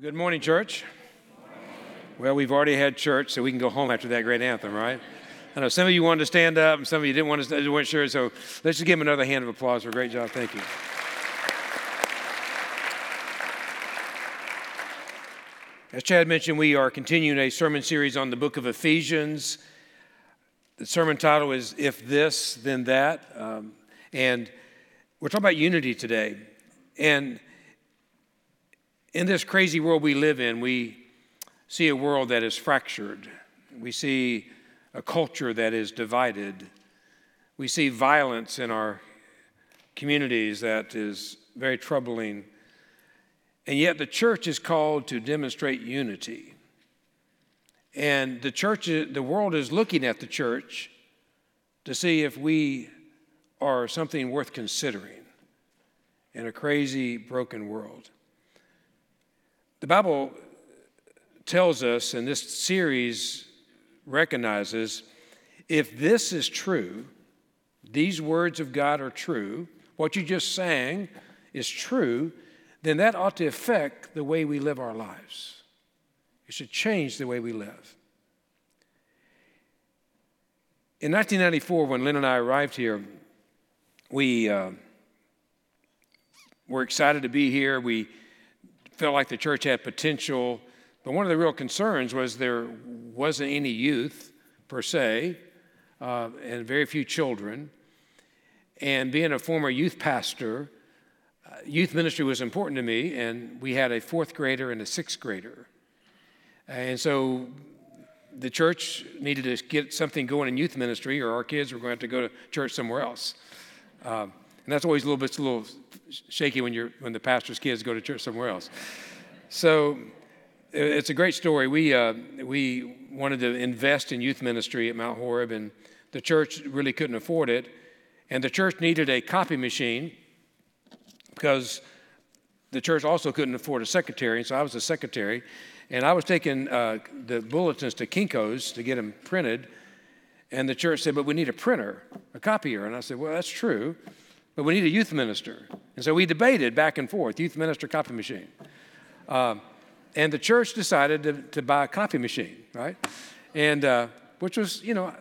Good morning, church. Well, we've already had church, so we can go home after that great anthem, right? I know some of you wanted to stand up, and some of you didn't want to, weren't sure. So let's just give them another hand of applause for a great job. Thank you. As Chad mentioned, we are continuing a sermon series on the book of Ephesians. The sermon title is If This, Then That. Um, and we're talking about unity today. And in this crazy world we live in, we see a world that is fractured. We see a culture that is divided. We see violence in our communities that is very troubling. And yet, the church is called to demonstrate unity. And the church, the world is looking at the church to see if we are something worth considering in a crazy, broken world. The Bible tells us, and this series recognizes, if this is true, these words of God are true, what you just sang is true, then that ought to affect the way we live our lives. It should change the way we live. In 1994, when Lynn and I arrived here, we uh, were excited to be here. We felt like the church had potential. But one of the real concerns was there wasn't any youth per se, uh, and very few children. And being a former youth pastor, uh, youth ministry was important to me, and we had a fourth grader and a sixth grader. And so the church needed to get something going in youth ministry, or our kids were going to have to go to church somewhere else. Um, and that's always a little bit a little shaky when, you're, when the pastor's kids go to church somewhere else. So it's a great story. We, uh, we wanted to invest in youth ministry at Mount Horeb, and the church really couldn't afford it. And the church needed a copy machine because the church also couldn't afford a secretary. And so I was a secretary. And I was taking uh, the bulletins to Kinko's to get them printed. And the church said, But we need a printer, a copier. And I said, Well, that's true but we need a youth minister. And so we debated back and forth youth minister copy machine. Um, and the church decided to, to, buy a copy machine, right? And uh, which was, you know,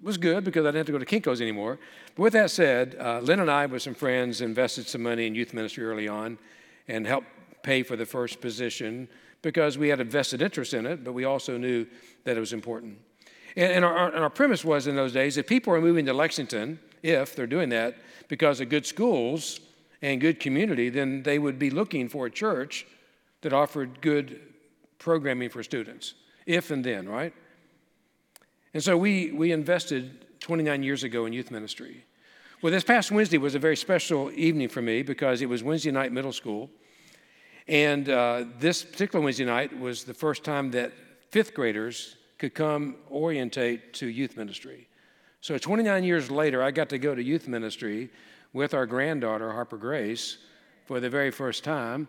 was good because I didn't have to go to Kinko's anymore. But with that said, uh, Lynn and I, with some friends, invested some money in youth ministry early on and helped pay for the first position because we had a vested interest in it, but we also knew that it was important. And, and, our, and our premise was in those days if people are moving to Lexington, if they're doing that, because of good schools and good community, then they would be looking for a church that offered good programming for students, if and then, right? And so we, we invested 29 years ago in youth ministry. Well, this past Wednesday was a very special evening for me because it was Wednesday night middle school. And uh, this particular Wednesday night was the first time that fifth graders could come orientate to youth ministry. So 29 years later, I got to go to youth ministry with our granddaughter, Harper Grace, for the very first time.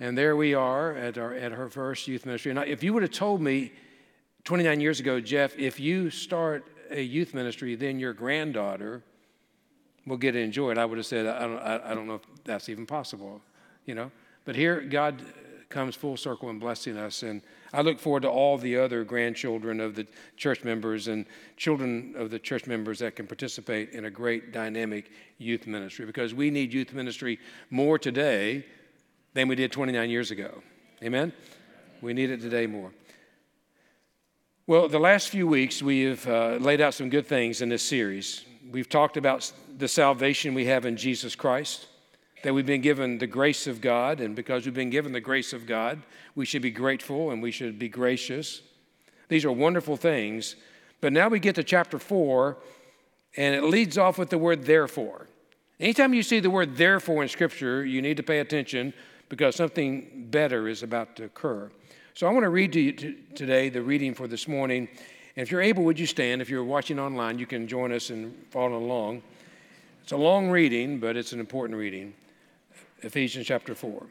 And there we are at, our, at her first youth ministry. And if you would have told me 29 years ago, Jeff, if you start a youth ministry, then your granddaughter will get to enjoy it, I would have said, I don't, I, I don't know if that's even possible, you know. But here, God comes full circle and blessing us. And I look forward to all the other grandchildren of the church members and children of the church members that can participate in a great dynamic youth ministry because we need youth ministry more today than we did 29 years ago. Amen? We need it today more. Well, the last few weeks we have uh, laid out some good things in this series. We've talked about the salvation we have in Jesus Christ that we've been given the grace of God, and because we've been given the grace of God, we should be grateful and we should be gracious. These are wonderful things. But now we get to chapter 4, and it leads off with the word therefore. Anytime you see the word therefore in Scripture, you need to pay attention because something better is about to occur. So I want to read to you today the reading for this morning. And if you're able, would you stand? If you're watching online, you can join us and follow along. It's a long reading, but it's an important reading. Ephesians chapter 4.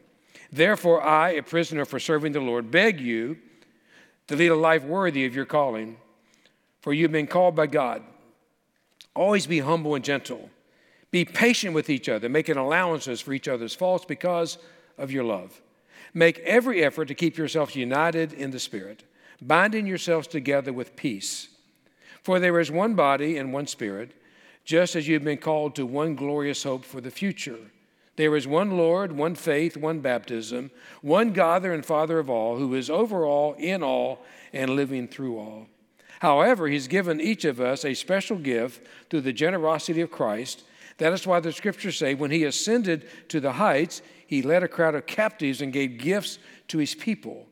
Therefore, I, a prisoner for serving the Lord, beg you to lead a life worthy of your calling, for you've been called by God. Always be humble and gentle. Be patient with each other, making allowances for each other's faults because of your love. Make every effort to keep yourselves united in the Spirit, binding yourselves together with peace. For there is one body and one Spirit, just as you have been called to one glorious hope for the future. There is one Lord, one faith, one baptism, one God and Father of all, who is over all, in all, and living through all. However, He's given each of us a special gift through the generosity of Christ. That is why the scriptures say, when He ascended to the heights, he led a crowd of captives and gave gifts to his people.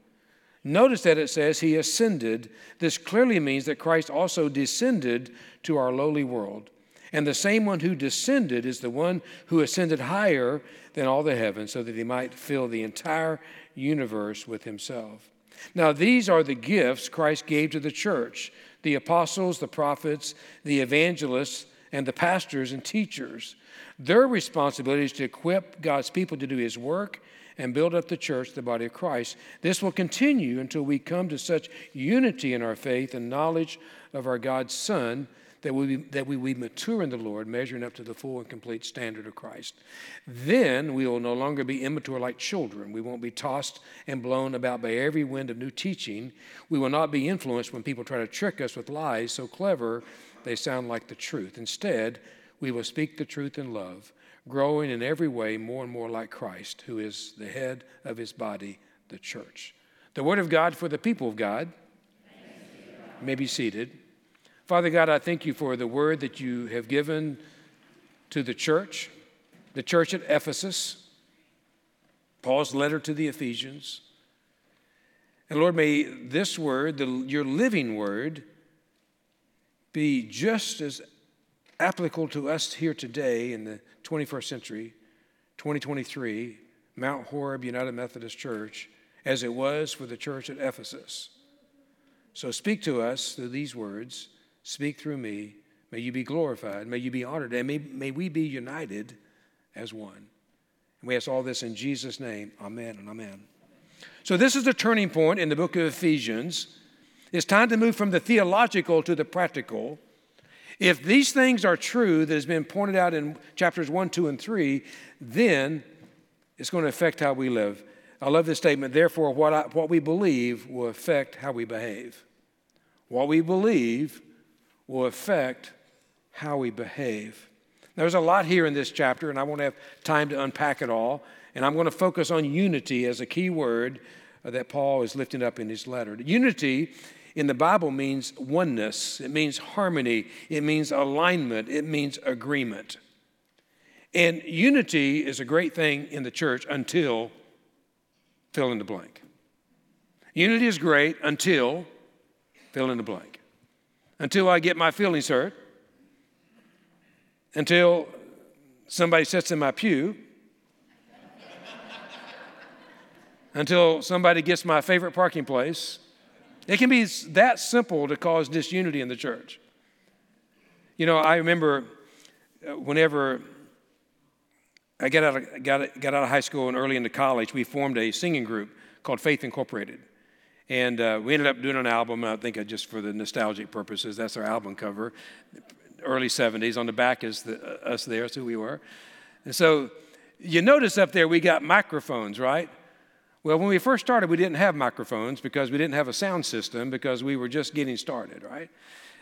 Notice that it says he ascended. This clearly means that Christ also descended to our lowly world. And the same one who descended is the one who ascended higher than all the heavens so that he might fill the entire universe with himself. Now, these are the gifts Christ gave to the church the apostles, the prophets, the evangelists, and the pastors and teachers. Their responsibility is to equip God's people to do His work and build up the church, the body of Christ. This will continue until we come to such unity in our faith and knowledge of our God's Son that we, that we, we mature in the Lord, measuring up to the full and complete standard of Christ. Then we will no longer be immature like children. We won't be tossed and blown about by every wind of new teaching. We will not be influenced when people try to trick us with lies so clever they sound like the truth. Instead, we will speak the truth in love, growing in every way more and more like Christ, who is the head of his body, the church. The word of God for the people of God. may be seated. Father God, I thank you for the word that you have given to the church, the church at Ephesus, Paul's letter to the Ephesians. And Lord, may this word, the, your living word, be just as applicable to us here today in the 21st century, 2023, Mount Horeb United Methodist Church, as it was for the church at Ephesus. So speak to us through these words. Speak through me. May you be glorified. May you be honored. And may, may we be united as one. And we ask all this in Jesus' name. Amen and amen. So, this is the turning point in the book of Ephesians. It's time to move from the theological to the practical. If these things are true that has been pointed out in chapters 1, 2, and 3, then it's going to affect how we live. I love this statement. Therefore, what, I, what we believe will affect how we behave. What we believe will affect how we behave. There's a lot here in this chapter, and I won't have time to unpack it all. And I'm going to focus on unity as a key word that Paul is lifting up in his letter. Unity in the Bible means oneness, it means harmony, it means alignment, it means agreement. And unity is a great thing in the church until fill in the blank. Unity is great until fill in the blank. Until I get my feelings hurt, until somebody sits in my pew, until somebody gets my favorite parking place, it can be that simple to cause disunity in the church. You know, I remember uh, whenever I got out of, got, got out of high school and early into college, we formed a singing group called Faith Incorporated. And uh, we ended up doing an album, I think just for the nostalgic purposes, that's our album cover, early 70s. On the back is the, uh, us there, that's who we were. And so you notice up there we got microphones, right? Well, when we first started, we didn't have microphones because we didn't have a sound system because we were just getting started, right?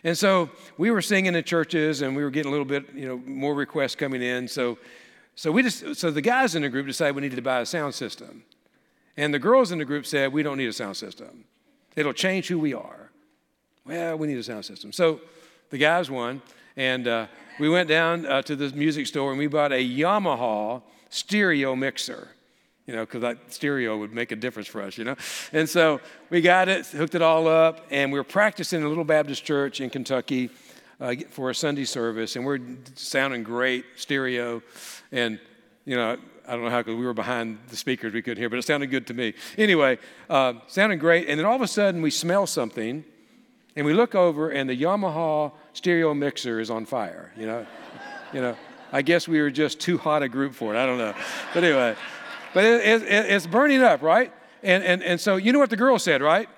And so we were singing in churches and we were getting a little bit, you know, more requests coming in. So, so we just, so the guys in the group decided we needed to buy a sound system. And the girls in the group said, we don't need a sound system. It'll change who we are. Well, we need a sound system. So the guys won. And uh, we went down uh, to the music store and we bought a Yamaha stereo mixer you know, because that stereo would make a difference for us, you know. And so we got it, hooked it all up, and we were practicing in a little Baptist church in Kentucky uh, for a Sunday service, and we're sounding great, stereo, and you know, I don't know how because we were behind the speakers, we couldn't hear, but it sounded good to me. Anyway, uh, sounded great, and then all of a sudden we smell something, and we look over, and the Yamaha stereo mixer is on fire. You know, you know. I guess we were just too hot a group for it. I don't know, but anyway. But it, it, it's burning up, right? And, and, and so you know what the girl said, right?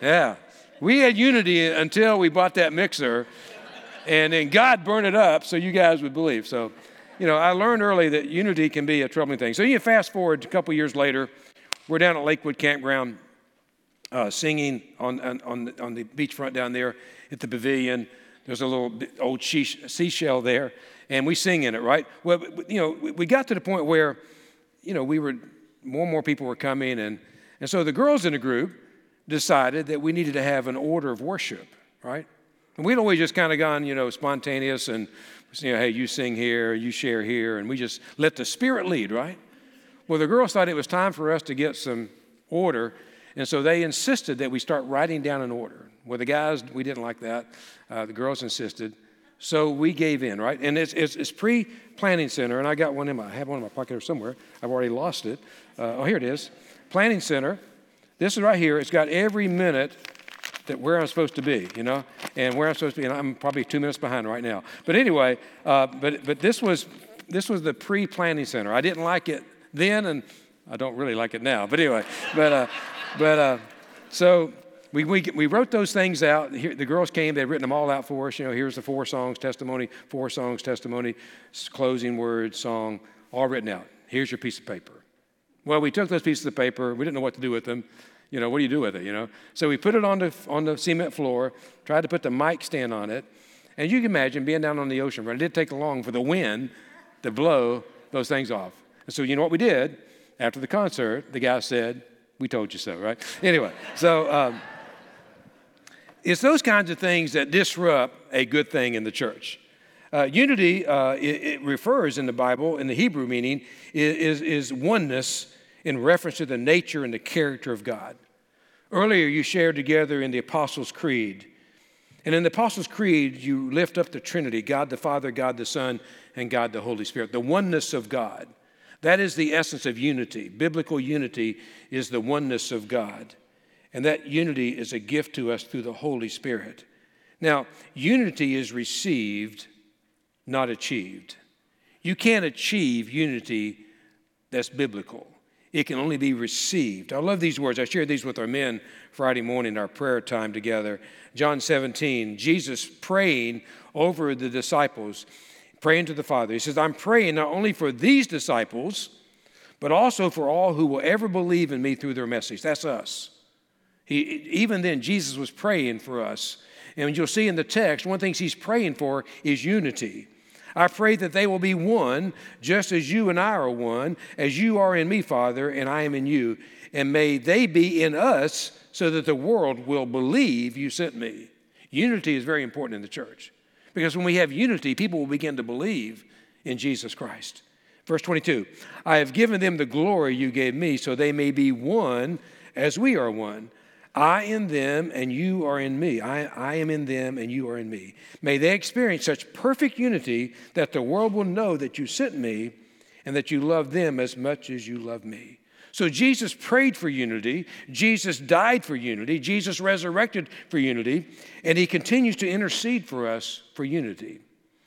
Yeah. We had unity until we bought that mixer, and then God burned it up so you guys would believe. So, you know, I learned early that unity can be a troubling thing. So you fast forward a couple years later, we're down at Lakewood Campground uh, singing on, on, on, the, on the beachfront down there at the pavilion. There's a little old seashell there, and we sing in it, right? Well, you know, we got to the point where, you know, we were, more and more people were coming, and, and so the girls in the group decided that we needed to have an order of worship, right? And we'd always just kind of gone, you know, spontaneous and, you know, hey, you sing here, you share here, and we just let the Spirit lead, right? Well, the girls thought it was time for us to get some order, and so they insisted that we start writing down an order. Well, the guys, we didn't like that. Uh, the girls insisted. So we gave in, right? And it's, it's, it's pre planning center, and I got one in my, I have one in my pocket or somewhere. I've already lost it. Uh, oh, here it is. Planning center. This is right here. It's got every minute that where I'm supposed to be, you know, and where I'm supposed to be. And I'm probably two minutes behind right now. But anyway, uh, but but this was this was the pre-planning center. I didn't like it then, and I don't really like it now. But anyway, but uh, but uh, so we, we, we wrote those things out. Here, the girls came, they'd written them all out for us. You know, here's the four songs, testimony, four songs, testimony, closing words, song, all written out. Here's your piece of paper. Well, we took those pieces of paper. We didn't know what to do with them. You know, what do you do with it, you know? So we put it on the, on the cement floor, tried to put the mic stand on it. And you can imagine being down on the ocean front. It did take long for the wind to blow those things off. And so you know what we did? After the concert, the guy said, we told you so, right? Anyway, so um, it's those kinds of things that disrupt a good thing in the church. Uh, unity, uh, it, it, refers in the Bible, in the Hebrew meaning, is, is oneness in reference to the nature and the character of God. Earlier, you shared together in the Apostles' Creed. And in the Apostles' Creed, you lift up the Trinity God the Father, God the Son, and God the Holy Spirit, the oneness of God. That is the essence of unity. Biblical unity is the oneness of God. And that unity is a gift to us through the Holy Spirit. Now, unity is received, not achieved. You can't achieve unity that's biblical. It can only be received. I love these words. I shared these with our men Friday morning, our prayer time together. John 17, Jesus praying over the disciples, praying to the Father. He says, I'm praying not only for these disciples, but also for all who will ever believe in me through their message. That's us. He, even then, Jesus was praying for us. And you'll see in the text, one of the things he's praying for is unity. I pray that they will be one, just as you and I are one, as you are in me, Father, and I am in you. And may they be in us so that the world will believe you sent me. Unity is very important in the church because when we have unity, people will begin to believe in Jesus Christ. Verse 22 I have given them the glory you gave me so they may be one as we are one. I in them and you are in me. I, I am in them and you are in me. May they experience such perfect unity that the world will know that you sent me and that you love them as much as you love me. So Jesus prayed for unity. Jesus died for unity. Jesus resurrected for unity. And he continues to intercede for us for unity.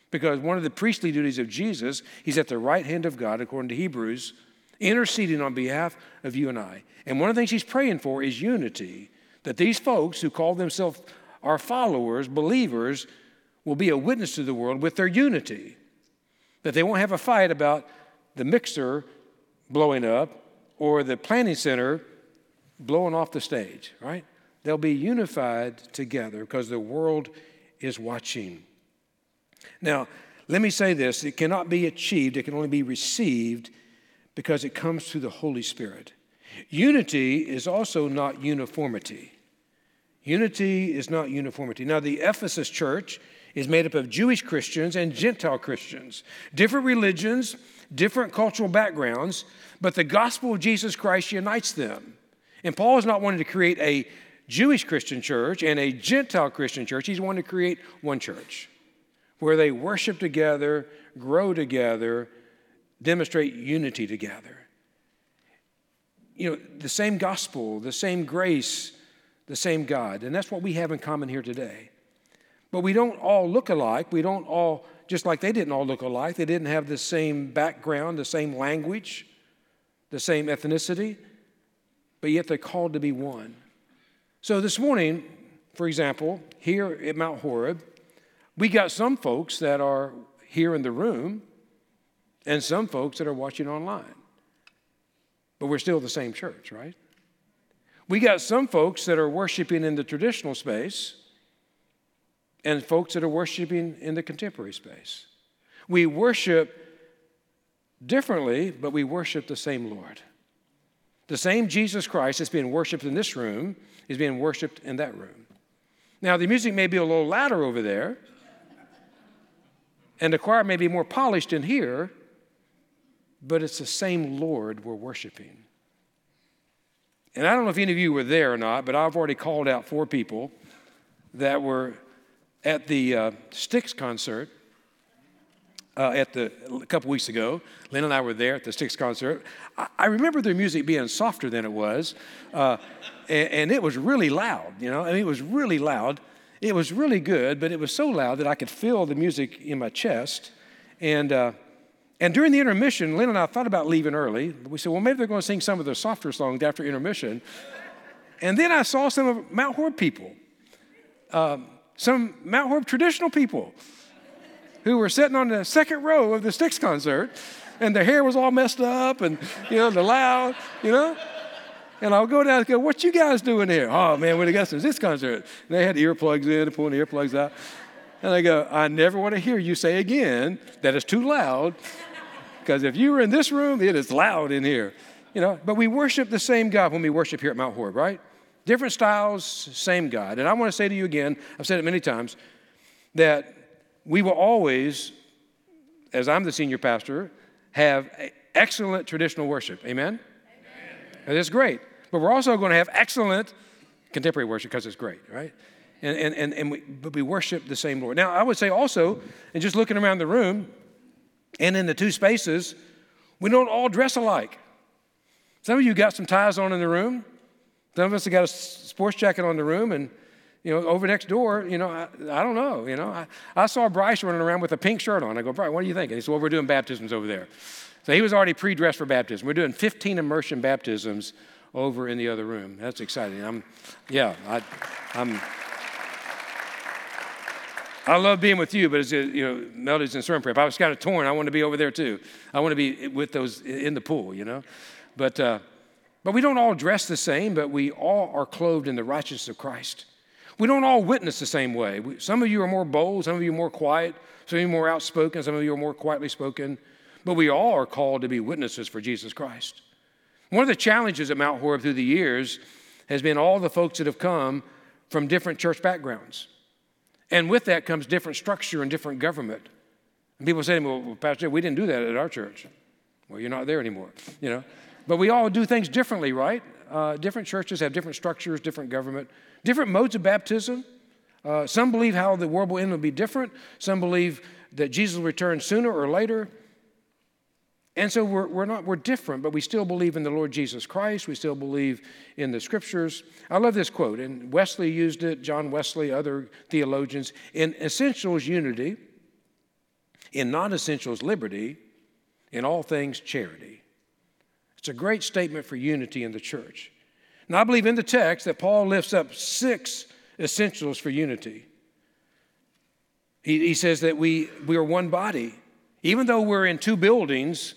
Because one of the priestly duties of Jesus, he's at the right hand of God, according to Hebrews, interceding on behalf of you and I. And one of the things he's praying for is unity that these folks who call themselves our followers, believers, will be a witness to the world with their unity. That they won't have a fight about the mixer blowing up or the planning center blowing off the stage, right? They'll be unified together because the world is watching. Now, let me say this it cannot be achieved, it can only be received because it comes through the Holy Spirit. Unity is also not uniformity. Unity is not uniformity. Now, the Ephesus church is made up of Jewish Christians and Gentile Christians, different religions, different cultural backgrounds, but the gospel of Jesus Christ unites them. And Paul is not wanting to create a Jewish Christian church and a Gentile Christian church. He's wanting to create one church where they worship together, grow together, demonstrate unity together. You know, the same gospel, the same grace, the same God. And that's what we have in common here today. But we don't all look alike. We don't all, just like they didn't all look alike, they didn't have the same background, the same language, the same ethnicity, but yet they're called to be one. So this morning, for example, here at Mount Horeb, we got some folks that are here in the room and some folks that are watching online. But we're still the same church, right? We got some folks that are worshiping in the traditional space and folks that are worshiping in the contemporary space. We worship differently, but we worship the same Lord. The same Jesus Christ that's being worshiped in this room is being worshiped in that room. Now, the music may be a little louder over there, and the choir may be more polished in here, but it's the same Lord we're worshiping. And I don't know if any of you were there or not, but I've already called out four people that were at the uh, Styx concert uh, at the a couple weeks ago. Lynn and I were there at the Styx concert. I, I remember their music being softer than it was, uh, and, and, it was really loud. You know, I mean, it was really loud. It was really good, but it was so loud that I could feel the music in my chest. And uh, and during the intermission, Lynn and I thought about leaving early. We said, well, maybe they're going to sing some of the softer songs after intermission. And then I saw some of Mount Horeb people, um, some Mount Horeb traditional people who were sitting on the second row of the Styx concert, and their hair was all messed up, and you know, the loud, you know. And I'll go down and go, "What you guys doing here?" Oh man, we're got some Styx concert. And they had earplugs in, and pulling the earplugs out. And I go, "I never want to hear you say again that it's too loud, because if you were in this room, it is loud in here." You know. But we worship the same God when we worship here at Mount Horeb, right? Different styles, same God. And I want to say to you again, I've said it many times, that we will always, as I'm the senior pastor, have excellent traditional worship. Amen? Amen. And that's great. But we're also going to have excellent contemporary worship because it's great, right? And, and, and, and we, but we worship the same Lord. Now, I would say also, and just looking around the room and in the two spaces, we don't all dress alike. Some of you got some ties on in the room. Some of us have got a sports jacket on the room, and you know, over next door, you know, I, I don't know, you know. I, I saw Bryce running around with a pink shirt on. I go, Bryce, what do you think? He said, well, we're doing baptisms over there. So he was already pre-dressed for baptism. We're doing 15 immersion baptisms over in the other room. That's exciting. I'm, yeah, I, I'm, I love being with you, but as you know, Melody's in sermon prep. I was kind of torn. I want to be over there too. I want to be with those in the pool, you know. But, uh, but we don't all dress the same, but we all are clothed in the righteousness of Christ. We don't all witness the same way. We, some of you are more bold, some of you are more quiet, some of you are more outspoken, some of you are more quietly spoken, but we all are called to be witnesses for Jesus Christ. One of the challenges at Mount Horeb through the years has been all the folks that have come from different church backgrounds. And with that comes different structure and different government. And people say well, Pastor, we didn't do that at our church. Well, you're not there anymore, you know. But we all do things differently, right? Uh, different churches have different structures, different government. Different modes of baptism. Uh, some believe how the world will end will be different. Some believe that Jesus will return sooner or later. And so we're, we're not, we're different, but we still believe in the Lord Jesus Christ. We still believe in the scriptures. I love this quote, and Wesley used it, John Wesley, other theologians. In essentials, unity. In non essentials, liberty. In all things, charity. It's a great statement for unity in the church. Now, I believe in the text that Paul lifts up six essentials for unity. He, he says that we, we are one body. Even though we're in two buildings,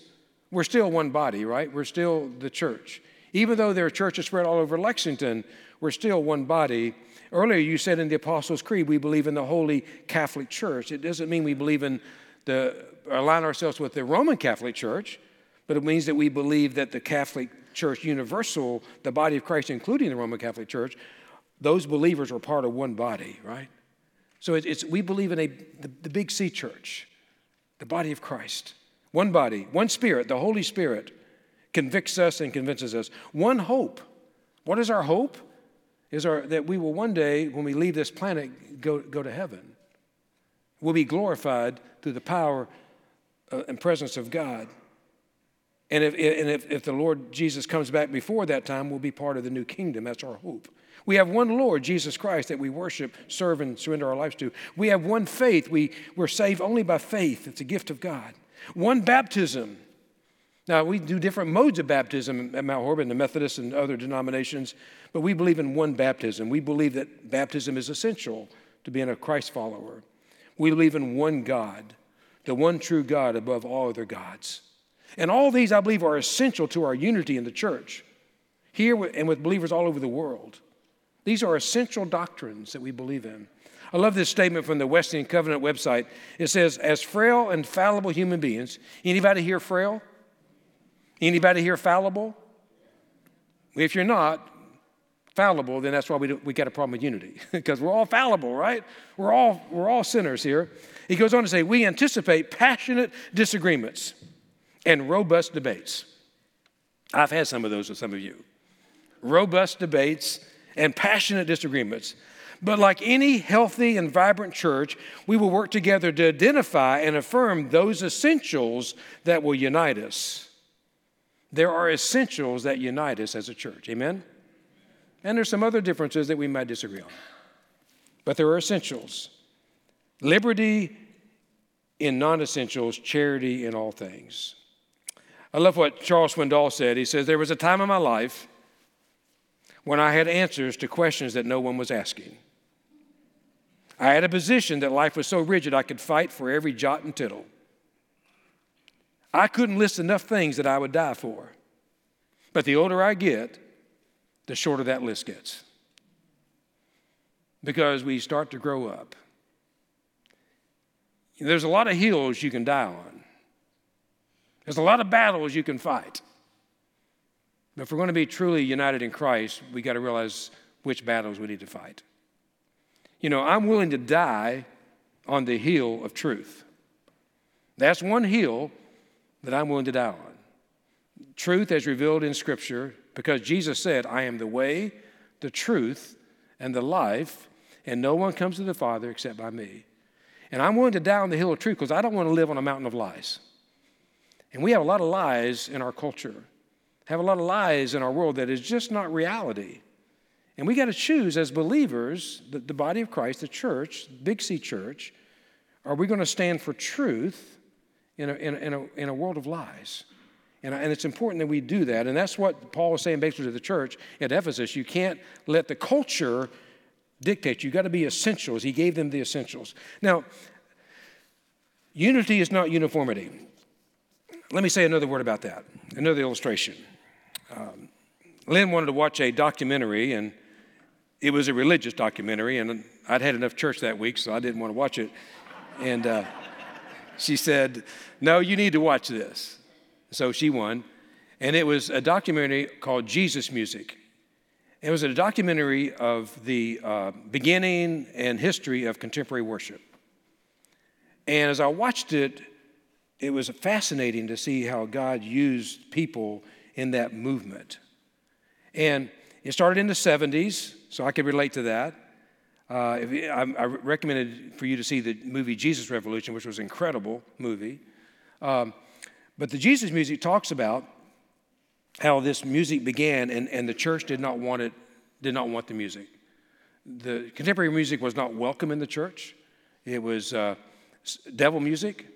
we're still one body, right? We're still the church. Even though there are churches spread all over Lexington, we're still one body. Earlier, you said in the Apostles' Creed, we believe in the Holy Catholic Church. It doesn't mean we believe in the, align ourselves with the Roman Catholic Church, but it means that we believe that the Catholic Church universal, the body of Christ, including the Roman Catholic Church, those believers are part of one body, right? So it's, we believe in a, the, the big C church, the body of Christ. One body, one spirit, the Holy Spirit convicts us and convinces us. One hope. What is our hope? Is our, that we will one day, when we leave this planet, go, go to heaven. We'll be glorified through the power uh, and presence of God. And, if, and if, if the Lord Jesus comes back before that time, we'll be part of the new kingdom. That's our hope. We have one Lord, Jesus Christ, that we worship, serve, and surrender our lives to. We have one faith. We, we're saved only by faith. It's a gift of God. One baptism. Now, we do different modes of baptism at Mount Horeb and the Methodists and other denominations, but we believe in one baptism. We believe that baptism is essential to being a Christ follower. We believe in one God the one true God above all other gods. And all these, I believe, are essential to our unity in the church, here and with believers all over the world. These are essential doctrines that we believe in. I love this statement from the Wesleyan Covenant website. It says, as frail and fallible human beings, anybody here frail? Anybody here fallible? If you're not fallible, then that's why we, we got a problem with unity, because we're all fallible, right? We're all, we're all sinners here. He goes on to say, we anticipate passionate disagreements and robust debates. I've had some of those with some of you. Robust debates and passionate disagreements. But like any healthy and vibrant church, we will work together to identify and affirm those essentials that will unite us. There are essentials that unite us as a church. Amen? And there's some other differences that we might disagree on. But there are essentials liberty in non essentials, charity in all things. I love what Charles Swindoll said. He says, There was a time in my life when I had answers to questions that no one was asking. I had a position that life was so rigid I could fight for every jot and tittle. I couldn't list enough things that I would die for. But the older I get, the shorter that list gets. Because we start to grow up. There's a lot of hills you can die on, there's a lot of battles you can fight. But if we're going to be truly united in Christ, we got to realize which battles we need to fight. You know, I'm willing to die on the hill of truth. That's one hill that I'm willing to die on. Truth as revealed in Scripture, because Jesus said, I am the way, the truth, and the life, and no one comes to the Father except by me. And I'm willing to die on the hill of truth because I don't want to live on a mountain of lies. And we have a lot of lies in our culture, have a lot of lies in our world that is just not reality. And we got to choose as believers, the, the, body of Christ, the church, Big C church, are we going to stand for truth in a, in a, in a, in a world of lies? And, and, it's important that we do that. And that's what Paul was saying basically to the church at Ephesus. You can't let the culture dictate. You've got to be essentials. He gave them the essentials. Now, unity is not uniformity. Let me say another word about that, another illustration. Um, Lynn wanted to watch a documentary, and it was a religious documentary, and I'd had enough church that week, so I didn't want to watch it. And uh, she said, No, you need to watch this. So she won. And it was a documentary called Jesus Music. It was a documentary of the uh, beginning and history of contemporary worship. And as I watched it, it was fascinating to see how God used people in that movement. And it started in the 70s, so I could relate to that. Uh, I, I, recommended for you to see the movie Jesus Revolution, which was an incredible movie. Um, but the Jesus music talks about how this music began, and, and the church did not want it, did not want the music. The contemporary music was not welcome in the church. It was uh, devil music.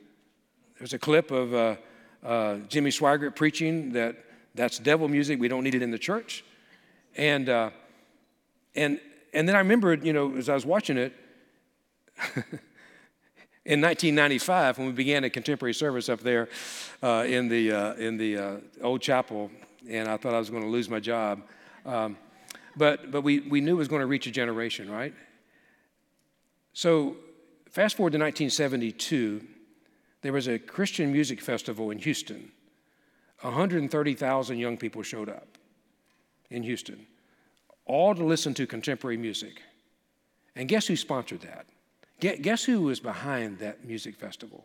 There's a clip of uh, uh, Jimmy Swaggart preaching that that's devil music. We don't need it in the church. And uh, and, and then I remembered, you know, as I was watching it, in 1995, when we began a contemporary service up there uh, in the, uh, in the uh, old chapel, and I thought I was going to lose my job. Um, but but we, we knew it was going to reach a generation, right? So, fast forward to 1972, there was a Christian music festival in Houston. 130,000 young people showed up in Houston all to listen to contemporary music. And guess who sponsored that? Guess who was behind that music festival?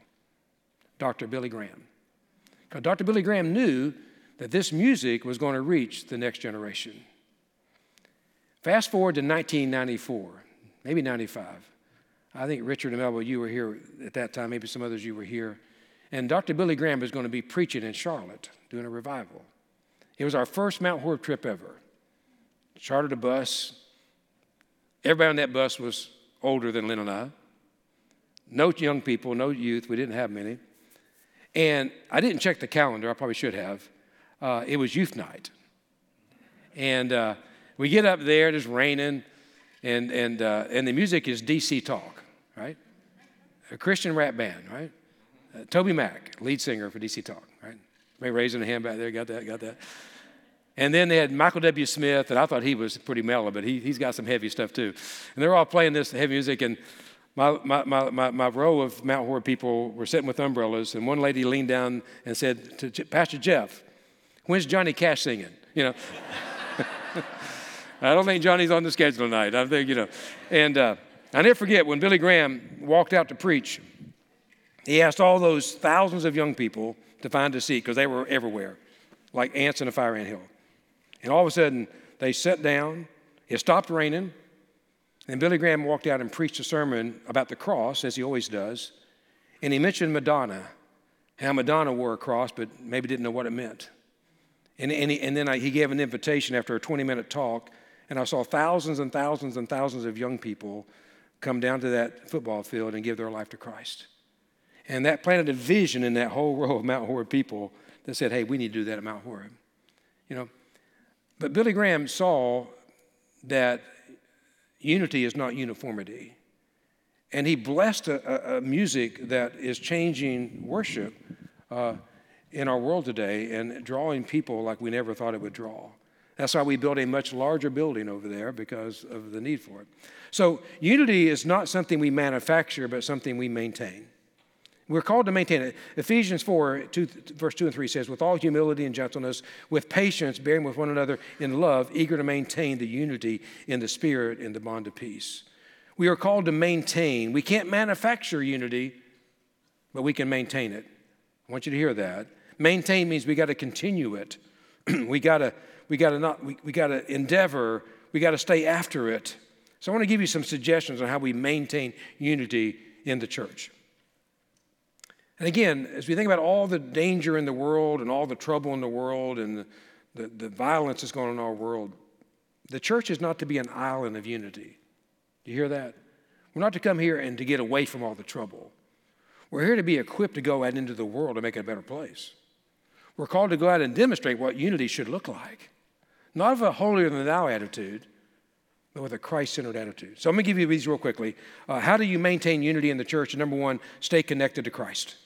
Dr. Billy Graham. Because Dr. Billy Graham knew that this music was going to reach the next generation. Fast forward to 1994, maybe 95. I think Richard and Melville, you were here at that time, maybe some others you were here. And Dr. Billy Graham is going to be preaching in Charlotte, doing a revival. It was our first Mount Horeb trip ever chartered a bus. Everybody on that bus was older than Lynn and I. No young people, no youth. We didn't have many. And I didn't check the calendar. I probably should have. Uh, it was youth night. And uh, we get up there, it's raining, and, and, uh, and the music is DC Talk, right? A Christian rap band, right? Uh, Toby Mac, lead singer for DC Talk, right? Maybe raising a hand back there, got that, got that. And then they had Michael W. Smith, and I thought he was pretty mellow, but he, he's got some heavy stuff too. And they're all playing this heavy music, and my, my, my, my, my row of Mount Horeb people were sitting with umbrellas, and one lady leaned down and said to Pastor Jeff, When's Johnny Cash singing? You know. I don't think Johnny's on the schedule tonight. I think, you know. And uh, I never forget when Billy Graham walked out to preach, he asked all those thousands of young people to find a seat because they were everywhere, like ants in a fire ant hill. And all of a sudden, they sat down, it stopped raining, and Billy Graham walked out and preached a sermon about the cross, as he always does. And he mentioned Madonna, how Madonna wore a cross, but maybe didn't know what it meant. And, and, he, and then I, he gave an invitation after a 20 minute talk, and I saw thousands and thousands and thousands of young people come down to that football field and give their life to Christ. And that planted a vision in that whole row of Mount Horeb people that said, hey, we need to do that at Mount Horeb. You know, but Billy Graham saw that unity is not uniformity. And he blessed a, a music that is changing worship uh, in our world today and drawing people like we never thought it would draw. That's why we built a much larger building over there because of the need for it. So, unity is not something we manufacture, but something we maintain. We're called to maintain it. Ephesians 4, 2, verse 2 and 3 says, With all humility and gentleness, with patience, bearing with one another in love, eager to maintain the unity in the Spirit in the bond of peace. We are called to maintain. We can't manufacture unity, but we can maintain it. I want you to hear that. Maintain means we got to continue it. we got to we got to not we, we got to endeavor, we got to stay after it. So I want to give you some suggestions on how we maintain unity in the church. And again, as we think about all the danger in the world and all the trouble in the world and the, the, the violence that's going on in our world, the church is not to be an island of unity. Do you hear that? We're not to come here and to get away from all the trouble. We're here to be equipped to go out into the world to make it a better place. We're called to go out and demonstrate what unity should look like. Not of a holier than thou attitude, but with a Christ centered attitude. So I'm going to give you these real quickly. Uh, how do you maintain unity in the church? Number one, stay connected to Christ.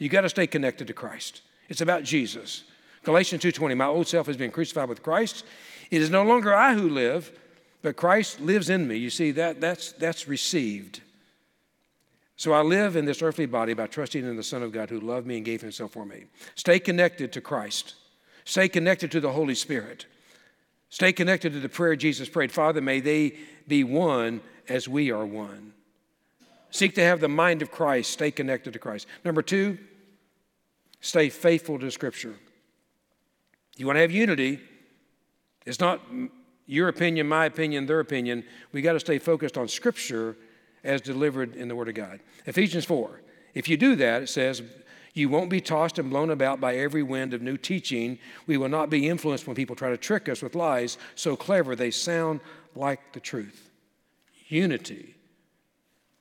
You got to stay connected to Christ. It's about Jesus. Galatians 2:20, my old self has been crucified with Christ. It is no longer I who live, but Christ lives in me. You see that that's that's received. So I live in this earthly body by trusting in the Son of God who loved me and gave himself for me. Stay connected to Christ. Stay connected to the Holy Spirit. Stay connected to the prayer Jesus prayed. Father, may they be one as we are one. Seek to have the mind of Christ. Stay connected to Christ. Number two, Stay faithful to Scripture. You want to have unity. It's not your opinion, my opinion, their opinion. We got to stay focused on Scripture as delivered in the Word of God. Ephesians 4. If you do that, it says, you won't be tossed and blown about by every wind of new teaching. We will not be influenced when people try to trick us with lies so clever they sound like the truth. Unity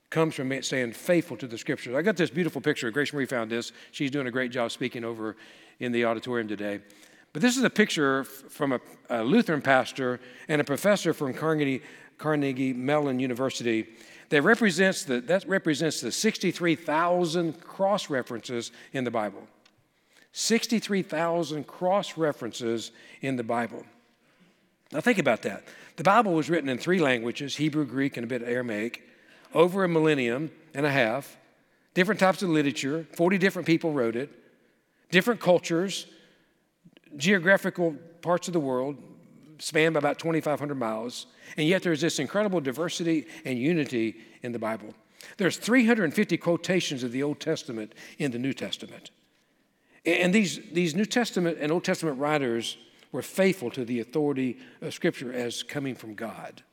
comes from staying faithful to the scriptures. I got this beautiful picture. Grace Marie found this. She's doing a great job speaking over in the auditorium today. But this is a picture from a, a Lutheran pastor and a professor from Carnegie, Carnegie Mellon University that represents the, that represents the 63,000 cross references in the Bible. 63,000 cross references in the Bible. Now, think about that. The Bible was written in three languages Hebrew, Greek, and a bit of Aramaic over a millennium and a half, different types of literature, 40 different people wrote it, different cultures, geographical parts of the world, spanned by about 2,500 miles, and yet there's this incredible diversity and unity in the Bible. There's 350 quotations of the Old Testament in the New Testament. And these, these New Testament and Old Testament writers were faithful to the authority of Scripture as coming from God.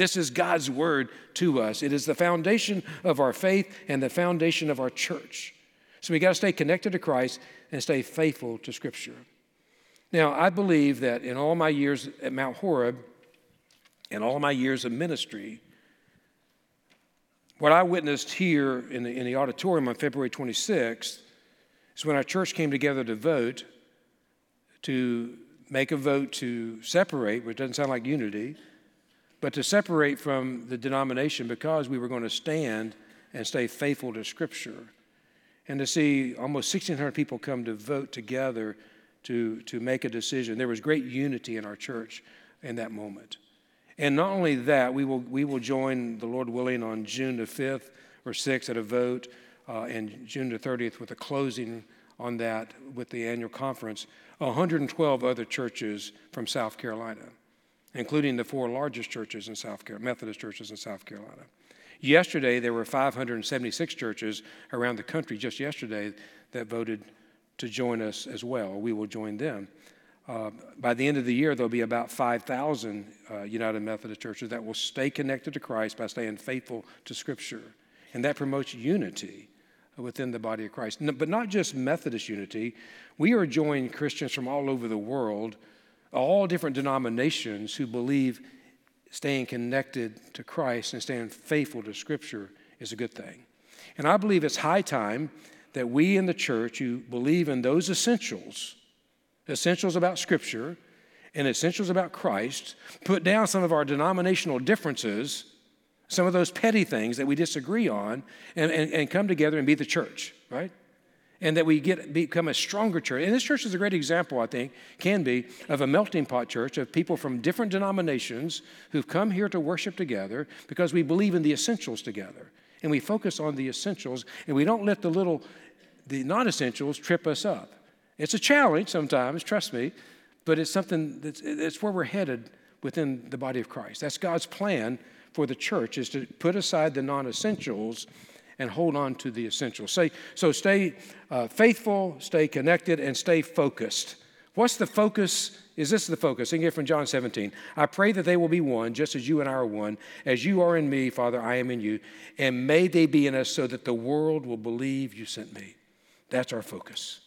This is God's word to us. It is the foundation of our faith and the foundation of our church. So we got to stay connected to Christ and stay faithful to Scripture. Now, I believe that in all my years at Mount Horeb and all my years of ministry, what I witnessed here in the, in the auditorium on February 26th is when our church came together to vote, to make a vote to separate, which doesn't sound like unity but to separate from the denomination because we were going to stand and stay faithful to Scripture. and to see almost 1,600 people come to vote together to, to make a decision. There was great unity in our church in that moment. And not only that, we will, we will join, the Lord willing, on June the 5th or 6th at a vote, uh, and June the 30th with a closing on that with the annual conference, 112 other churches from South Carolina, including the four largest churches in South Carolina, Methodist churches in South Carolina. Yesterday, there were 576 churches around the country, just yesterday, that voted to join us as well. We will join them. Uh, by the end of the year, there'll be about 5,000 uh, United Methodist churches that will stay connected to Christ by staying faithful to Scripture. And that promotes unity within the body of Christ. No, but not just Methodist unity, we are joining Christians from all over the world, all different denominations who believe staying connected to Christ and staying faithful to Scripture is a good thing. And I believe it's high time that we in the church who believe in those essentials, essentials about Scripture and essentials about Christ, put down some of our denominational differences, some of those petty things that we disagree on, and, and, and come together and be the church, right? And that we get become a stronger church. And this church is a great example, I think, can be, of a melting pot church of people from different denominations who've come here to worship together because we believe in the essentials together. And we focus on the essentials, and we don't let the little, the non essentials trip us up. It's a challenge sometimes, trust me, but it's something that's it's where we're headed within the body of Christ. That's God's plan for the church is to put aside the non essentials and hold on to the essentials. Say, so stay uh, faithful, stay connected, and stay focused. What's the focus? Is this the focus? Sing it from John 17. I pray that they will be one, just as you and I are one. As you are in me, Father, I am in you. And may they be in us so that the world will believe you sent me. That's our focus.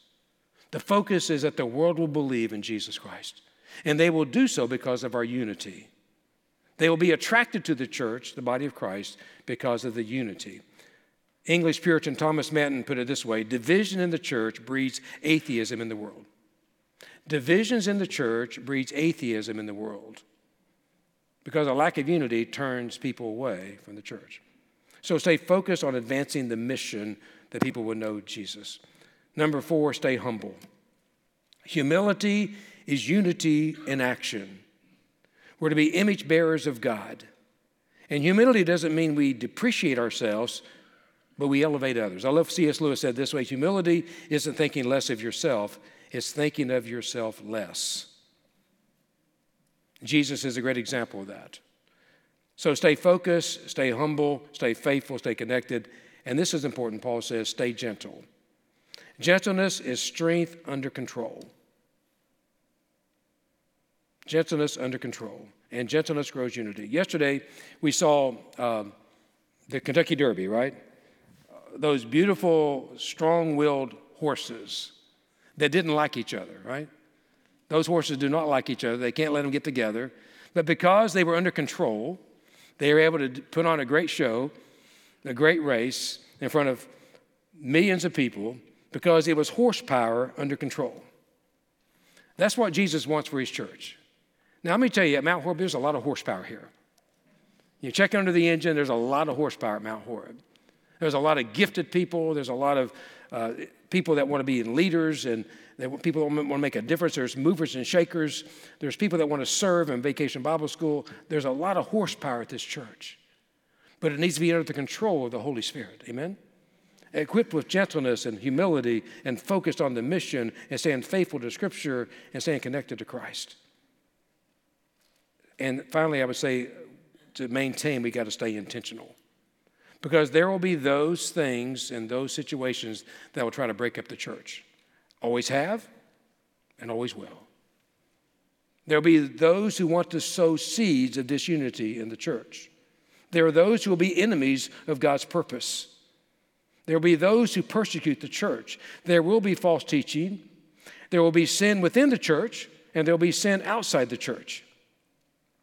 The focus is that the world will believe in Jesus Christ. And they will do so because of our unity. They will be attracted to the church, the body of Christ, because of the unity. English Puritan Thomas Manton put it this way division in the church breeds atheism in the world. Divisions in the church breeds atheism in the world because a lack of unity turns people away from the church. So stay focused on advancing the mission that people will know Jesus. Number four, stay humble. Humility is unity in action. We're to be image bearers of God. And humility doesn't mean we depreciate ourselves, but we elevate others. I love C.S. Lewis said this way humility isn't thinking less of yourself, it's thinking of yourself less. Jesus is a great example of that. So stay focused, stay humble, stay faithful, stay connected. And this is important, Paul says stay gentle. Gentleness is strength under control. Gentleness under control. And gentleness grows unity. Yesterday, we saw um, the Kentucky Derby, right? Those beautiful, strong willed horses that didn't like each other, right? Those horses do not like each other. They can't let them get together. But because they were under control, they were able to put on a great show, a great race in front of millions of people because it was horsepower under control. That's what Jesus wants for his church. Now, let me tell you, at Mount Horeb, there's a lot of horsepower here. You check under the engine, there's a lot of horsepower at Mount Horeb. There's a lot of gifted people. There's a lot of uh, people that want to be leaders and people that want to make a difference. There's movers and shakers. There's people that want to serve in vacation Bible school. There's a lot of horsepower at this church. But it needs to be under the control of the Holy Spirit. Amen? Equipped with gentleness and humility and focused on the mission and staying faithful to Scripture and staying connected to Christ. And finally, I would say to maintain, we got to stay intentional. Because there will be those things and those situations that will try to break up the church. Always have and always will. There will be those who want to sow seeds of disunity in the church. There are those who will be enemies of God's purpose. There will be those who persecute the church. There will be false teaching. There will be sin within the church, and there will be sin outside the church,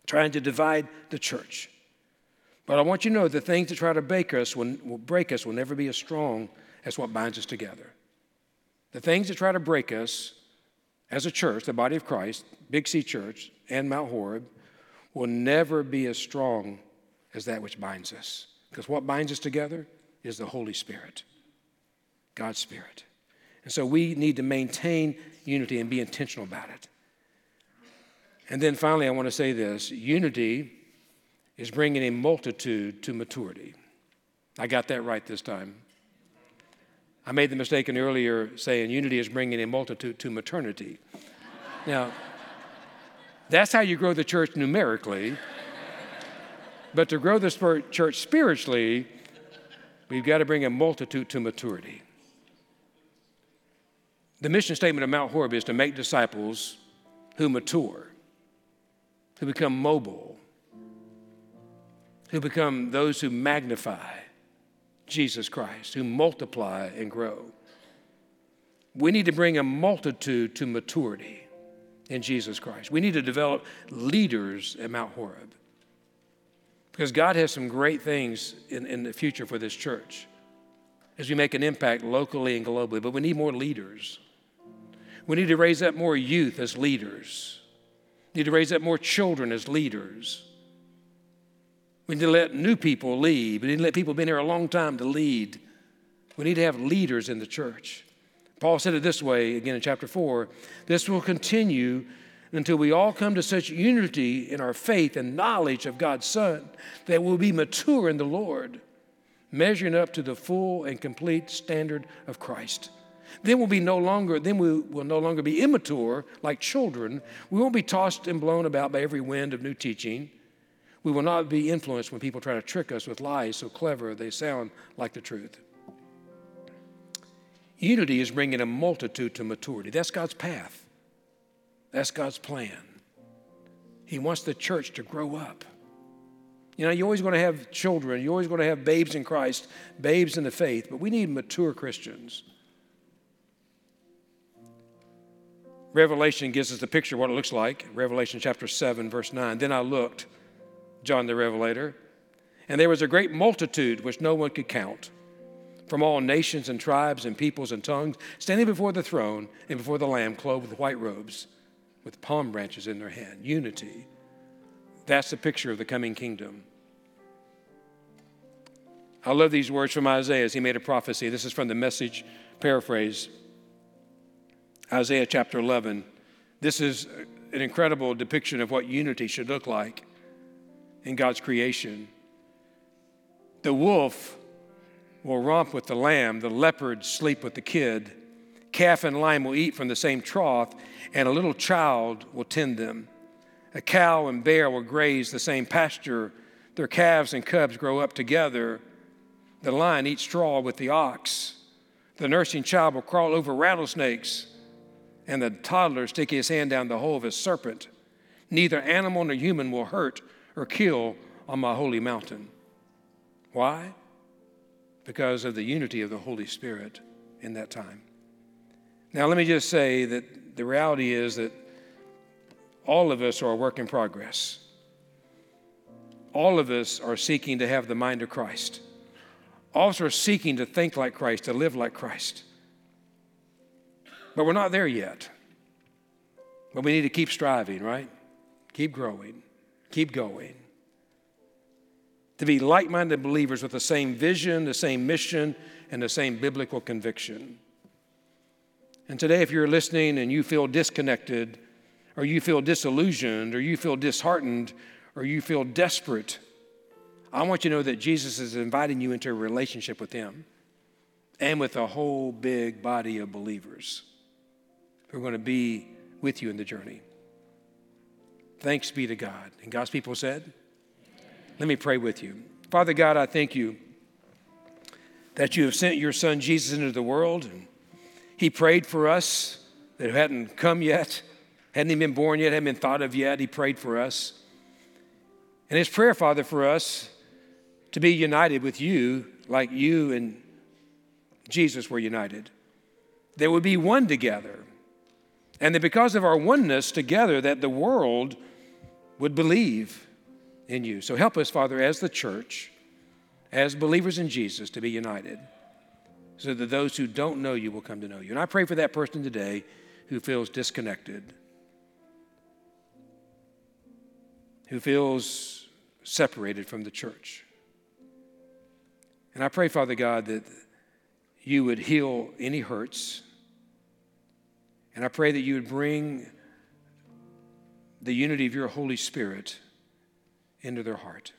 trying to divide the church. But I want you to know the things that try to break us will, break us will never be as strong as what binds us together. The things that try to break us as a church, the body of Christ, Big C Church, and Mount Horeb, will never be as strong as that which binds us. Because what binds us together is the Holy Spirit. God's Spirit. And so we need to maintain unity and be intentional about it. And then finally, I want to say this unity is bringing a multitude to maturity. I got that right this time. I made the mistake in earlier saying unity is bringing a multitude to maternity. Now, that's how you grow the church numerically. But to grow the church spiritually, we've got to bring a multitude to maturity. The mission statement of Mount Horeb is to make disciples who mature, who become mobile, who become those who magnify Jesus Christ, who multiply and grow. We need to bring a multitude to maturity in Jesus Christ. We need to develop leaders at Mount Horeb. Because God has some great things in, in the future for this church as we make an impact locally and globally, but we need more leaders. We need to raise up more youth as leaders. We need to raise up more children as leaders. We need to let new people lead. We need to let people been here a long time to lead. We need to have leaders in the church. Paul said it this way again in chapter 4 this will continue until we all come to such unity in our faith and knowledge of God's Son that we'll be mature in the Lord, measuring up to the full and complete standard of Christ. Then we'll be no longer, then we will no longer be immature like children. We won't be tossed and blown about by every wind of new teaching. We will not be influenced when people try to trick us with lies so clever they sound like the truth. Unity is bringing a multitude to maturity. That's God's path. That's God's plan. He wants the church to grow up. You know, you're always going to have children, you're always going to have babes in Christ, babes in the faith, but we need mature Christians. Revelation gives us the picture of what it looks like. Revelation chapter 7, verse 9. Then I looked, John the Revelator, and there was a great multitude which no one could count from all nations and tribes and peoples and tongues, standing before the throne and before the Lamb, clothed with white robes, with palm branches in their hand. Unity. That's the picture of the coming kingdom. I love these words from Isaiah as he made a prophecy. This is from the message paraphrase. Isaiah chapter 11. This is an incredible depiction of what unity should look like in God's creation. The wolf will romp with the lamb, the leopard sleep with the kid, calf and lion will eat from the same trough, and a little child will tend them. A cow and bear will graze the same pasture, their calves and cubs grow up together. The lion eats straw with the ox. The nursing child will crawl over rattlesnakes, and the toddler stick his hand down the hole of a serpent. Neither animal nor human will hurt or kill on my holy mountain. Why? because of the unity of the Holy Spirit in that time. Now, let me just say that the reality is that all of us are a work in progress. All of us are seeking to have the mind of Christ. All of us are seeking to think like Christ, to live like Christ. But we're not there yet. But we need to keep striving, right? Keep growing, keep going to be like minded believers with the same vision, the same mission, and the same biblical conviction. And today, if you're listening and you feel disconnected, or you feel disillusioned, or you feel disheartened, or you feel desperate, I want you to know that Jesus is inviting you into a relationship with Him and with a whole big body of believers who are going to be with you in the journey. Thanks be to God. And God's people said, let me pray with you. Father God, I thank you that you have sent your son Jesus into the world. And he prayed for us that hadn't come yet, hadn't even been born yet, hadn't been thought of yet. He prayed for us. And his prayer, Father, for us to be united with you like you and Jesus were united. That would be one together. And that because of our oneness together, that the world would believe in you. So help us, Father, as the church, as believers in Jesus, to be united so that those who don't know you will come to know you. And I pray for that person today who feels disconnected, who feels separated from the church. And I pray, Father God, that you would heal any hurts. And I pray that you would bring the unity of your Holy Spirit into their heart.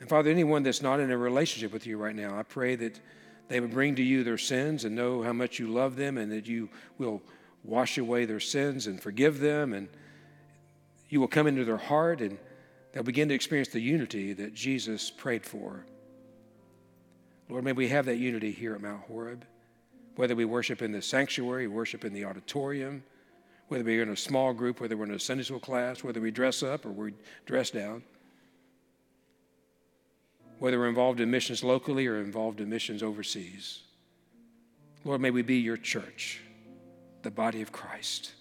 And Father, anyone that's not in a relationship with you right now, I pray that they would bring to you their sins and know how much you love them and that you will wash away their sins and forgive them and you will come into their heart and they'll begin to experience the unity that Jesus prayed for. Lord, may we have that unity here at Mount Horeb, whether we worship in the sanctuary, worship in the auditorium, whether we're in a small group, whether we're in a Sunday school class, whether we dress up or we dress down, whether we're involved in missions locally or involved in missions overseas. Lord, may we be your church, the body of Christ.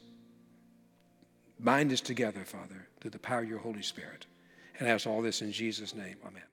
Bind us together, Father, through the power of your Holy Spirit. And ask all this in Jesus' name. Amen.